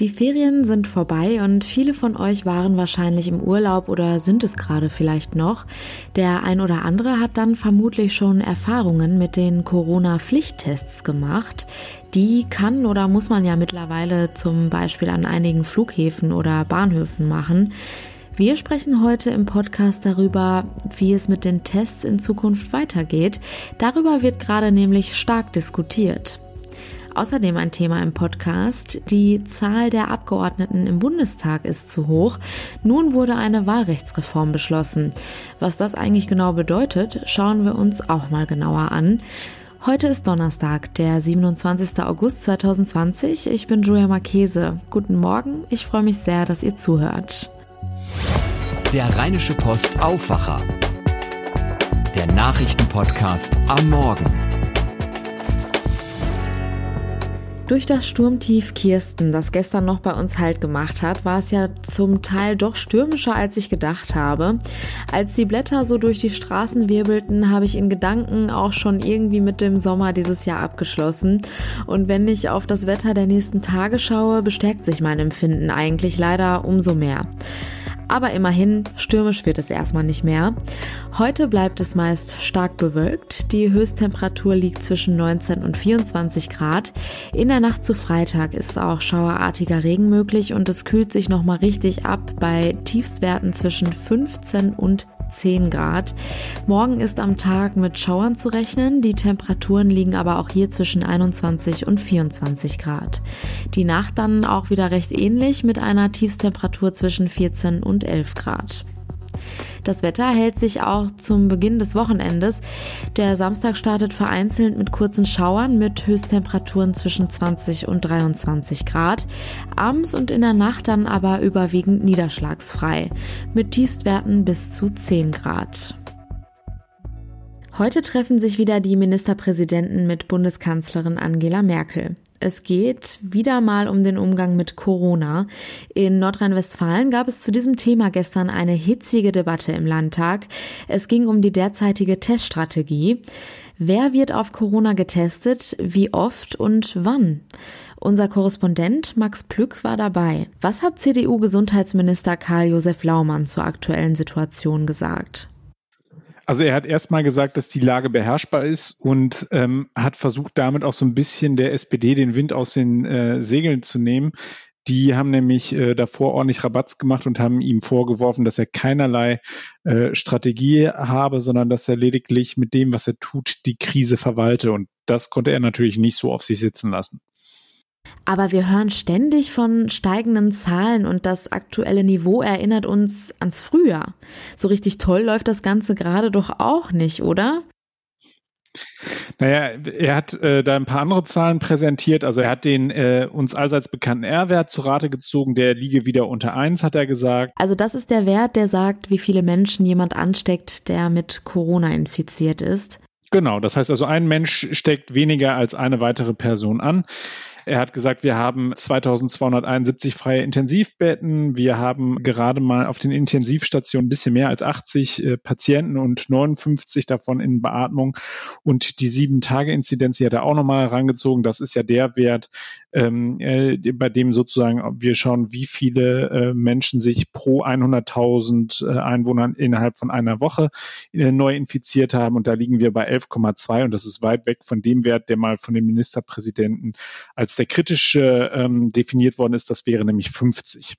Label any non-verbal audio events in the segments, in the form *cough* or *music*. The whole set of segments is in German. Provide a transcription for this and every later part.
Die Ferien sind vorbei und viele von euch waren wahrscheinlich im Urlaub oder sind es gerade vielleicht noch. Der ein oder andere hat dann vermutlich schon Erfahrungen mit den Corona-Pflichttests gemacht. Die kann oder muss man ja mittlerweile zum Beispiel an einigen Flughäfen oder Bahnhöfen machen. Wir sprechen heute im Podcast darüber, wie es mit den Tests in Zukunft weitergeht. Darüber wird gerade nämlich stark diskutiert. Außerdem ein Thema im Podcast. Die Zahl der Abgeordneten im Bundestag ist zu hoch. Nun wurde eine Wahlrechtsreform beschlossen. Was das eigentlich genau bedeutet, schauen wir uns auch mal genauer an. Heute ist Donnerstag, der 27. August 2020. Ich bin Julia Marchese. Guten Morgen. Ich freue mich sehr, dass ihr zuhört. Der Rheinische Post Aufwacher. Der Nachrichtenpodcast am Morgen. Durch das Sturmtief Kirsten, das gestern noch bei uns Halt gemacht hat, war es ja zum Teil doch stürmischer, als ich gedacht habe. Als die Blätter so durch die Straßen wirbelten, habe ich in Gedanken auch schon irgendwie mit dem Sommer dieses Jahr abgeschlossen. Und wenn ich auf das Wetter der nächsten Tage schaue, bestärkt sich mein Empfinden eigentlich leider umso mehr. Aber immerhin, stürmisch wird es erstmal nicht mehr. Heute bleibt es meist stark bewölkt. Die Höchsttemperatur liegt zwischen 19 und 24 Grad. In der Nacht zu Freitag ist auch schauerartiger Regen möglich und es kühlt sich nochmal richtig ab bei Tiefstwerten zwischen 15 und 10 Grad. Morgen ist am Tag mit Schauern zu rechnen. Die Temperaturen liegen aber auch hier zwischen 21 und 24 Grad. Die Nacht dann auch wieder recht ähnlich mit einer Tiefstemperatur zwischen 14 und 11 Grad. Das Wetter hält sich auch zum Beginn des Wochenendes. Der Samstag startet vereinzelt mit kurzen Schauern mit Höchsttemperaturen zwischen 20 und 23 Grad. Abends und in der Nacht dann aber überwiegend niederschlagsfrei mit Tiefstwerten bis zu 10 Grad. Heute treffen sich wieder die Ministerpräsidenten mit Bundeskanzlerin Angela Merkel. Es geht wieder mal um den Umgang mit Corona. In Nordrhein-Westfalen gab es zu diesem Thema gestern eine hitzige Debatte im Landtag. Es ging um die derzeitige Teststrategie. Wer wird auf Corona getestet? Wie oft und wann? Unser Korrespondent Max Plück war dabei. Was hat CDU-Gesundheitsminister Karl-Josef Laumann zur aktuellen Situation gesagt? Also er hat erstmal gesagt, dass die Lage beherrschbar ist und ähm, hat versucht, damit auch so ein bisschen der SPD den Wind aus den äh, Segeln zu nehmen. Die haben nämlich äh, davor ordentlich Rabatz gemacht und haben ihm vorgeworfen, dass er keinerlei äh, Strategie habe, sondern dass er lediglich mit dem, was er tut, die Krise verwalte. Und das konnte er natürlich nicht so auf sich sitzen lassen. Aber wir hören ständig von steigenden Zahlen und das aktuelle Niveau erinnert uns ans Frühjahr. So richtig toll läuft das Ganze gerade doch auch nicht, oder? Naja, er hat äh, da ein paar andere Zahlen präsentiert. Also er hat den äh, uns allseits bekannten R-Wert zu Rate gezogen, der liege wieder unter 1, hat er gesagt. Also das ist der Wert, der sagt, wie viele Menschen jemand ansteckt, der mit Corona infiziert ist. Genau, das heißt also, ein Mensch steckt weniger als eine weitere Person an. Er hat gesagt, wir haben 2271 freie Intensivbetten. Wir haben gerade mal auf den Intensivstationen ein bisschen mehr als 80 äh, Patienten und 59 davon in Beatmung. Und die Sieben-Tage-Inzidenz, die hat er auch nochmal herangezogen. Das ist ja der Wert, ähm, äh, bei dem sozusagen wir schauen, wie viele äh, Menschen sich pro 100.000 äh, Einwohnern innerhalb von einer Woche äh, neu infiziert haben. Und da liegen wir bei 11,2 und das ist weit weg von dem Wert, der mal von den Ministerpräsidenten als der kritische ähm, definiert worden ist, das wäre nämlich 50.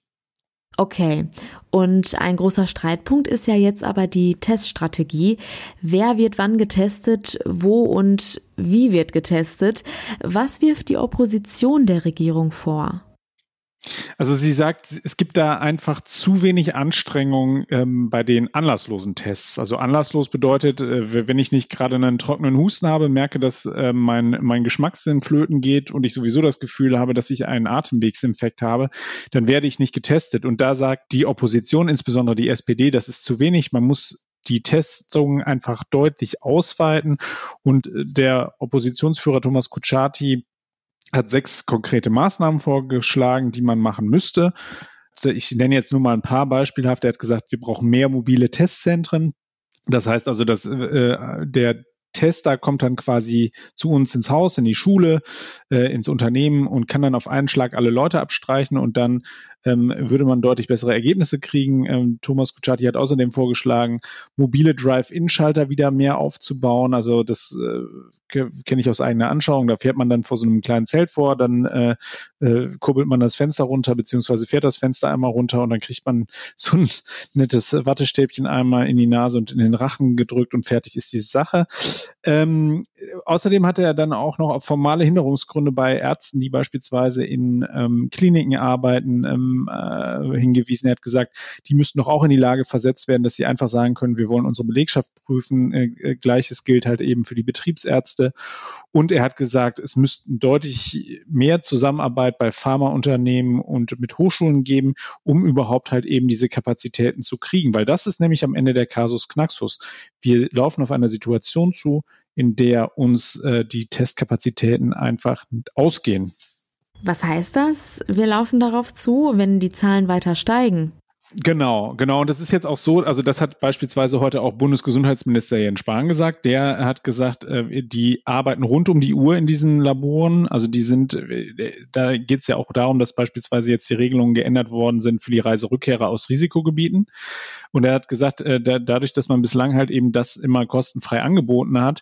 Okay, und ein großer Streitpunkt ist ja jetzt aber die Teststrategie. Wer wird wann getestet, wo und wie wird getestet? Was wirft die Opposition der Regierung vor? Also sie sagt, es gibt da einfach zu wenig Anstrengung ähm, bei den anlasslosen Tests. Also anlasslos bedeutet, äh, wenn ich nicht gerade einen trockenen Husten habe, merke, dass äh, mein, mein Geschmackssinn flöten geht und ich sowieso das Gefühl habe, dass ich einen Atemwegsinfekt habe, dann werde ich nicht getestet. Und da sagt die Opposition, insbesondere die SPD, das ist zu wenig. Man muss die Testungen einfach deutlich ausweiten. Und äh, der Oppositionsführer Thomas Kutschaty hat sechs konkrete Maßnahmen vorgeschlagen, die man machen müsste. Ich nenne jetzt nur mal ein paar beispielhaft. Er hat gesagt, wir brauchen mehr mobile Testzentren. Das heißt also, dass äh, der Tester kommt dann quasi zu uns ins Haus, in die Schule, äh, ins Unternehmen und kann dann auf einen Schlag alle Leute abstreichen und dann ähm, würde man deutlich bessere Ergebnisse kriegen. Ähm, Thomas Kutschaty hat außerdem vorgeschlagen, mobile Drive-In-Schalter wieder mehr aufzubauen. Also das äh, kenne ich aus eigener Anschauung. Da fährt man dann vor so einem kleinen Zelt vor, dann äh, äh, kurbelt man das Fenster runter, beziehungsweise fährt das Fenster einmal runter und dann kriegt man *laughs* so ein nettes Wattestäbchen einmal in die Nase und in den Rachen gedrückt und fertig ist die Sache. Ähm, außerdem hatte er dann auch noch auf formale Hinderungsgründe bei Ärzten, die beispielsweise in ähm, Kliniken arbeiten, ähm, äh, hingewiesen. Er hat gesagt, die müssten doch auch in die Lage versetzt werden, dass sie einfach sagen können, wir wollen unsere Belegschaft prüfen. Äh, äh Gleiches gilt halt eben für die Betriebsärzte. Und er hat gesagt, es müssten deutlich mehr Zusammenarbeit bei Pharmaunternehmen und mit Hochschulen geben, um überhaupt halt eben diese Kapazitäten zu kriegen. Weil das ist nämlich am Ende der Kasus Knaxus. Wir laufen auf eine Situation zu, in der uns äh, die Testkapazitäten einfach ausgehen. Was heißt das? Wir laufen darauf zu, wenn die Zahlen weiter steigen. Genau, genau. Und das ist jetzt auch so, also das hat beispielsweise heute auch Bundesgesundheitsminister Jens Spahn gesagt. Der hat gesagt, äh, die arbeiten rund um die Uhr in diesen Laboren. Also die sind, äh, da geht es ja auch darum, dass beispielsweise jetzt die Regelungen geändert worden sind für die Reiserückkehrer aus Risikogebieten. Und er hat gesagt, äh, dadurch, dass man bislang halt eben das immer kostenfrei angeboten hat,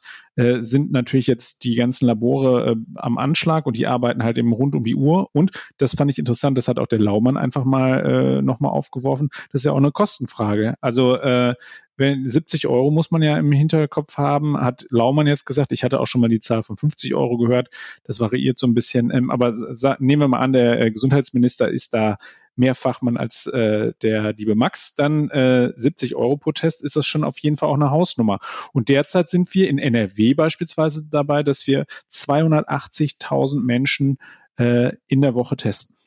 sind natürlich jetzt die ganzen Labore am Anschlag und die arbeiten halt eben rund um die Uhr. Und das fand ich interessant, das hat auch der Laumann einfach mal nochmal aufgeworfen kaufen, das ist ja auch eine Kostenfrage. Also äh, wenn 70 Euro muss man ja im Hinterkopf haben, hat Laumann jetzt gesagt, ich hatte auch schon mal die Zahl von 50 Euro gehört, das variiert so ein bisschen, ähm, aber nehmen wir mal an, der äh, Gesundheitsminister ist da mehr Fachmann als äh, der liebe Max, dann äh, 70 Euro pro Test ist das schon auf jeden Fall auch eine Hausnummer. Und derzeit sind wir in NRW beispielsweise dabei, dass wir 280.000 Menschen äh, in der Woche testen.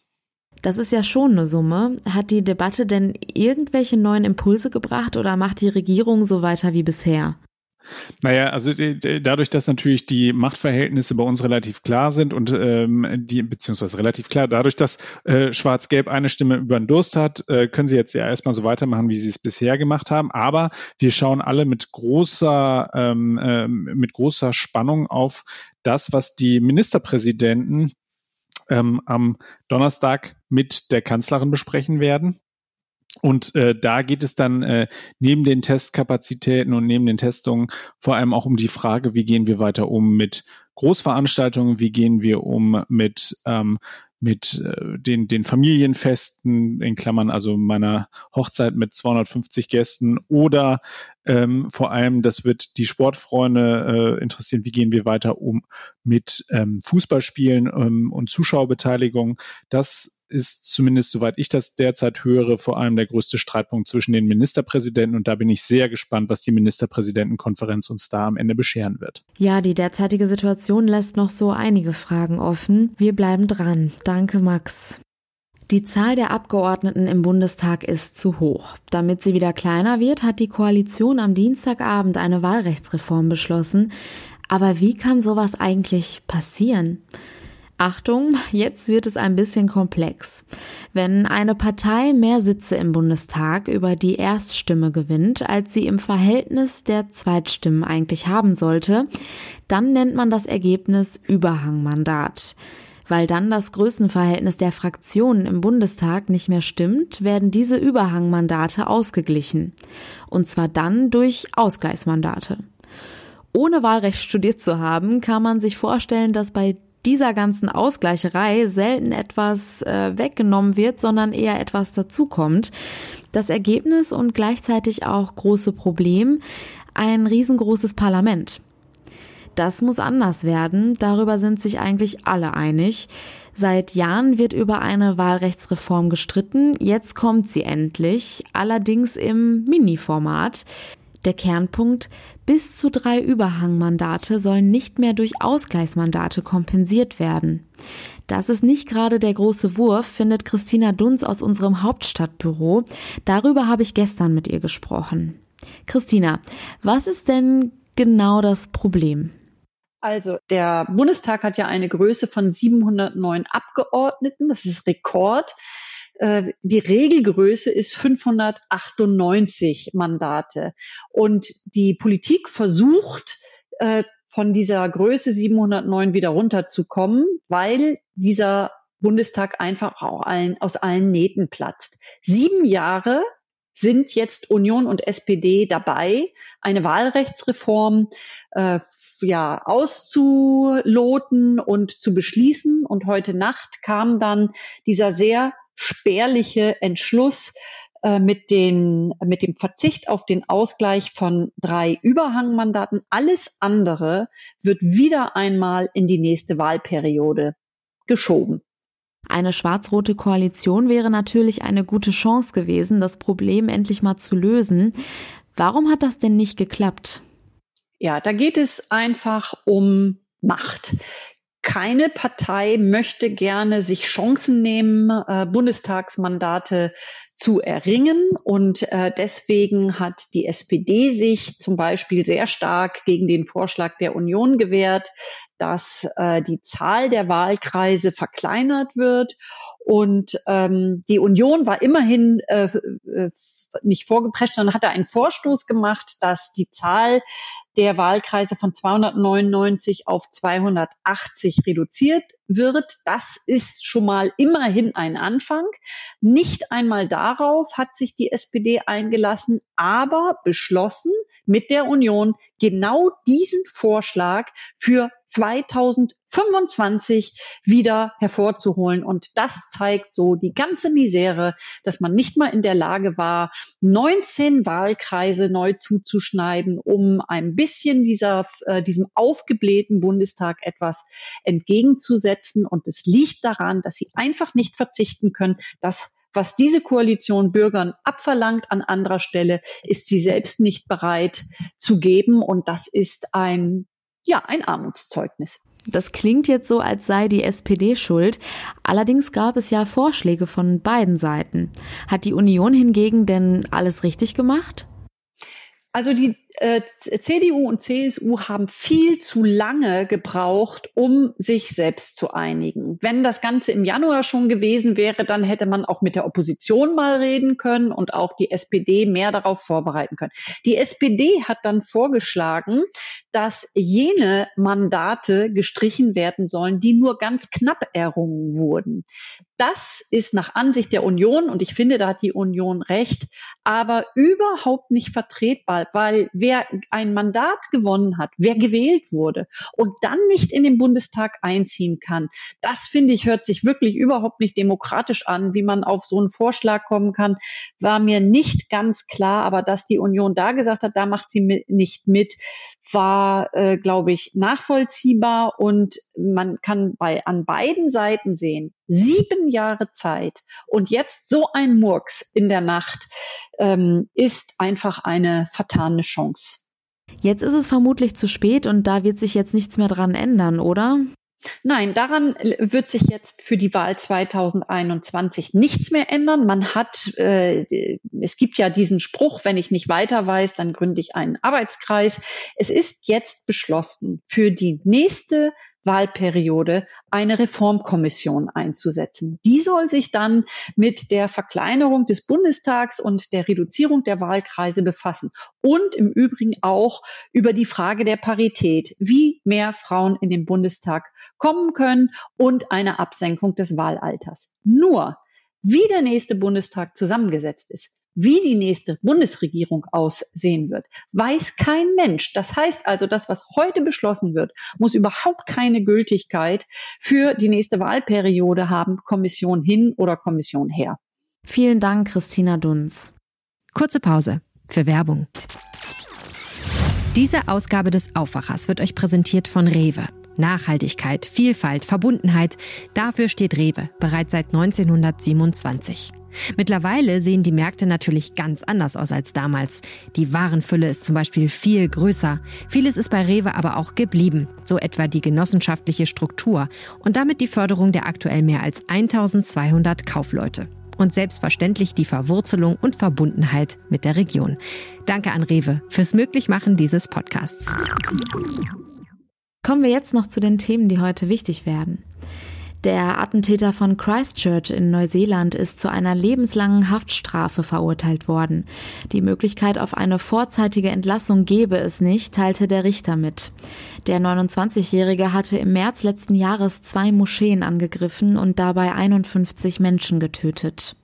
Das ist ja schon eine Summe. Hat die Debatte denn irgendwelche neuen Impulse gebracht oder macht die Regierung so weiter wie bisher? Naja, also dadurch, dass natürlich die Machtverhältnisse bei uns relativ klar sind und ähm, die, beziehungsweise relativ klar, dadurch, dass äh, Schwarz-Gelb eine Stimme über den Durst hat, äh, können sie jetzt ja erstmal so weitermachen, wie sie es bisher gemacht haben. Aber wir schauen alle mit großer, ähm, äh, mit großer Spannung auf das, was die Ministerpräsidenten ähm, am Donnerstag mit der Kanzlerin besprechen werden. Und äh, da geht es dann äh, neben den Testkapazitäten und neben den Testungen vor allem auch um die Frage, wie gehen wir weiter um mit Großveranstaltungen, wie gehen wir um mit ähm, mit äh, den, den Familienfesten, in Klammern also meiner Hochzeit mit 250 Gästen oder ähm, vor allem, das wird die Sportfreunde äh, interessieren, wie gehen wir weiter um mit ähm, Fußballspielen ähm, und Zuschauerbeteiligung. Das ist zumindest, soweit ich das derzeit höre, vor allem der größte Streitpunkt zwischen den Ministerpräsidenten. Und da bin ich sehr gespannt, was die Ministerpräsidentenkonferenz uns da am Ende bescheren wird. Ja, die derzeitige Situation lässt noch so einige Fragen offen. Wir bleiben dran. Danke, Max. Die Zahl der Abgeordneten im Bundestag ist zu hoch. Damit sie wieder kleiner wird, hat die Koalition am Dienstagabend eine Wahlrechtsreform beschlossen. Aber wie kann sowas eigentlich passieren? Achtung, jetzt wird es ein bisschen komplex. Wenn eine Partei mehr Sitze im Bundestag über die Erststimme gewinnt, als sie im Verhältnis der Zweitstimmen eigentlich haben sollte, dann nennt man das Ergebnis Überhangmandat. Weil dann das Größenverhältnis der Fraktionen im Bundestag nicht mehr stimmt, werden diese Überhangmandate ausgeglichen. Und zwar dann durch Ausgleichsmandate. Ohne Wahlrecht studiert zu haben, kann man sich vorstellen, dass bei dieser ganzen Ausgleicherei selten etwas äh, weggenommen wird, sondern eher etwas dazukommt. Das Ergebnis und gleichzeitig auch große Problem, ein riesengroßes Parlament. Das muss anders werden, darüber sind sich eigentlich alle einig. Seit Jahren wird über eine Wahlrechtsreform gestritten, jetzt kommt sie endlich, allerdings im Mini-Format. Der Kernpunkt, bis zu drei Überhangmandate sollen nicht mehr durch Ausgleichsmandate kompensiert werden. Das ist nicht gerade der große Wurf, findet Christina Dunz aus unserem Hauptstadtbüro. Darüber habe ich gestern mit ihr gesprochen. Christina, was ist denn genau das Problem? Also der Bundestag hat ja eine Größe von 709 Abgeordneten, das ist Rekord. Äh, die Regelgröße ist 598 Mandate. Und die Politik versucht, äh, von dieser Größe 709 wieder runterzukommen, weil dieser Bundestag einfach auch allen, aus allen Nähten platzt. Sieben Jahre sind jetzt Union und SPD dabei, eine Wahlrechtsreform äh, ja auszuloten und zu beschließen. Und heute Nacht kam dann dieser sehr spärliche Entschluss äh, mit, den, mit dem Verzicht auf den Ausgleich von drei Überhangmandaten. Alles andere wird wieder einmal in die nächste Wahlperiode geschoben. Eine schwarz-rote Koalition wäre natürlich eine gute Chance gewesen, das Problem endlich mal zu lösen. Warum hat das denn nicht geklappt? Ja, da geht es einfach um Macht. Keine Partei möchte gerne sich Chancen nehmen, äh, Bundestagsmandate zu erringen. Und äh, deswegen hat die SPD sich zum Beispiel sehr stark gegen den Vorschlag der Union gewehrt, dass äh, die Zahl der Wahlkreise verkleinert wird. Und ähm, die Union war immerhin äh, äh, nicht vorgeprescht, sondern hatte einen Vorstoß gemacht, dass die Zahl der Wahlkreise von 299 auf 280 reduziert wird. Das ist schon mal immerhin ein Anfang. Nicht einmal darauf hat sich die SPD eingelassen, aber beschlossen mit der Union genau diesen Vorschlag für 2025 wieder hervorzuholen. Und das zeigt so die ganze Misere, dass man nicht mal in der Lage war, 19 Wahlkreise neu zuzuschneiden, um ein bisschen dieser, äh, diesem aufgeblähten Bundestag etwas entgegenzusetzen. Und es liegt daran, dass sie einfach nicht verzichten können, dass was diese Koalition Bürgern abverlangt an anderer Stelle, ist sie selbst nicht bereit zu geben. Und das ist ein, ja, ein Armutszeugnis. Das klingt jetzt so, als sei die SPD schuld. Allerdings gab es ja Vorschläge von beiden Seiten. Hat die Union hingegen denn alles richtig gemacht? Also die äh, CDU und CSU haben viel zu lange gebraucht, um sich selbst zu einigen. Wenn das Ganze im Januar schon gewesen wäre, dann hätte man auch mit der Opposition mal reden können und auch die SPD mehr darauf vorbereiten können. Die SPD hat dann vorgeschlagen, dass jene Mandate gestrichen werden sollen, die nur ganz knapp errungen wurden. Das ist nach Ansicht der Union, und ich finde, da hat die Union recht, aber überhaupt nicht vertretbar, weil wer ein Mandat gewonnen hat, wer gewählt wurde und dann nicht in den Bundestag einziehen kann, das finde ich, hört sich wirklich überhaupt nicht demokratisch an, wie man auf so einen Vorschlag kommen kann, war mir nicht ganz klar, aber dass die Union da gesagt hat, da macht sie nicht mit, war, äh, glaube ich, nachvollziehbar und man kann bei an beiden Seiten sehen, sieben Jahre Zeit und jetzt so ein Murks in der Nacht ähm, ist einfach eine vertane Chance. Jetzt ist es vermutlich zu spät und da wird sich jetzt nichts mehr dran ändern, oder? Nein, daran wird sich jetzt für die Wahl 2021 nichts mehr ändern. Man hat, äh, es gibt ja diesen Spruch, wenn ich nicht weiter weiß, dann gründe ich einen Arbeitskreis. Es ist jetzt beschlossen, für die nächste Wahlperiode eine Reformkommission einzusetzen. Die soll sich dann mit der Verkleinerung des Bundestags und der Reduzierung der Wahlkreise befassen und im Übrigen auch über die Frage der Parität, wie mehr Frauen in den Bundestag kommen können und eine Absenkung des Wahlalters. Nur wie der nächste Bundestag zusammengesetzt ist, wie die nächste Bundesregierung aussehen wird, weiß kein Mensch. Das heißt also, das, was heute beschlossen wird, muss überhaupt keine Gültigkeit für die nächste Wahlperiode haben, Kommission hin oder Kommission her. Vielen Dank, Christina Dunz. Kurze Pause für Werbung. Diese Ausgabe des Aufwachers wird euch präsentiert von Rewe. Nachhaltigkeit, Vielfalt, Verbundenheit, dafür steht Rewe bereits seit 1927. Mittlerweile sehen die Märkte natürlich ganz anders aus als damals. Die Warenfülle ist zum Beispiel viel größer. Vieles ist bei Rewe aber auch geblieben, so etwa die genossenschaftliche Struktur und damit die Förderung der aktuell mehr als 1200 Kaufleute. Und selbstverständlich die Verwurzelung und Verbundenheit mit der Region. Danke an Rewe fürs Möglichmachen dieses Podcasts. Kommen wir jetzt noch zu den Themen, die heute wichtig werden. Der Attentäter von Christchurch in Neuseeland ist zu einer lebenslangen Haftstrafe verurteilt worden. Die Möglichkeit auf eine vorzeitige Entlassung gebe es nicht, teilte der Richter mit. Der 29-Jährige hatte im März letzten Jahres zwei Moscheen angegriffen und dabei 51 Menschen getötet.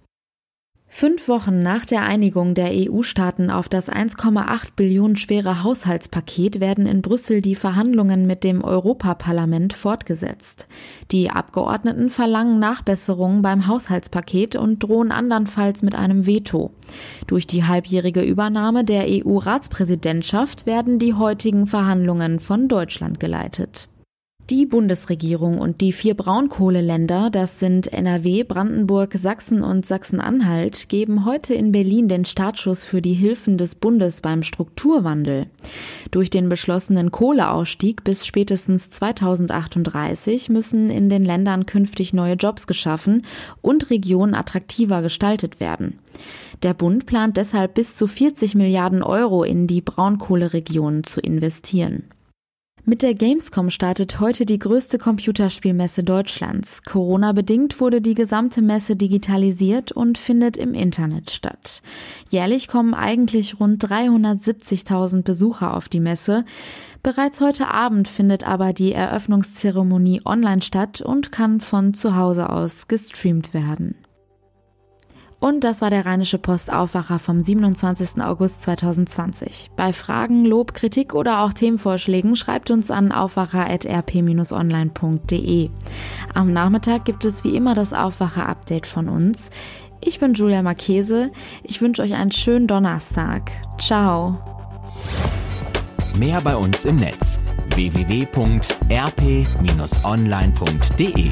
Fünf Wochen nach der Einigung der EU-Staaten auf das 1,8 Billionen schwere Haushaltspaket werden in Brüssel die Verhandlungen mit dem Europaparlament fortgesetzt. Die Abgeordneten verlangen Nachbesserungen beim Haushaltspaket und drohen andernfalls mit einem Veto. Durch die halbjährige Übernahme der EU-Ratspräsidentschaft werden die heutigen Verhandlungen von Deutschland geleitet. Die Bundesregierung und die vier Braunkohleländer, das sind NRW, Brandenburg, Sachsen und Sachsen-Anhalt, geben heute in Berlin den Startschuss für die Hilfen des Bundes beim Strukturwandel. Durch den beschlossenen Kohleausstieg bis spätestens 2038 müssen in den Ländern künftig neue Jobs geschaffen und Regionen attraktiver gestaltet werden. Der Bund plant deshalb bis zu 40 Milliarden Euro in die Braunkohleregionen zu investieren. Mit der Gamescom startet heute die größte Computerspielmesse Deutschlands. Corona-bedingt wurde die gesamte Messe digitalisiert und findet im Internet statt. Jährlich kommen eigentlich rund 370.000 Besucher auf die Messe. Bereits heute Abend findet aber die Eröffnungszeremonie online statt und kann von zu Hause aus gestreamt werden. Und das war der Rheinische Post Aufwacher vom 27. August 2020. Bei Fragen, Lob, Kritik oder auch Themenvorschlägen schreibt uns an aufwacher.rp-online.de. Am Nachmittag gibt es wie immer das Aufwacher-Update von uns. Ich bin Julia Marchese. Ich wünsche euch einen schönen Donnerstag. Ciao. Mehr bei uns im Netz www.rp-online.de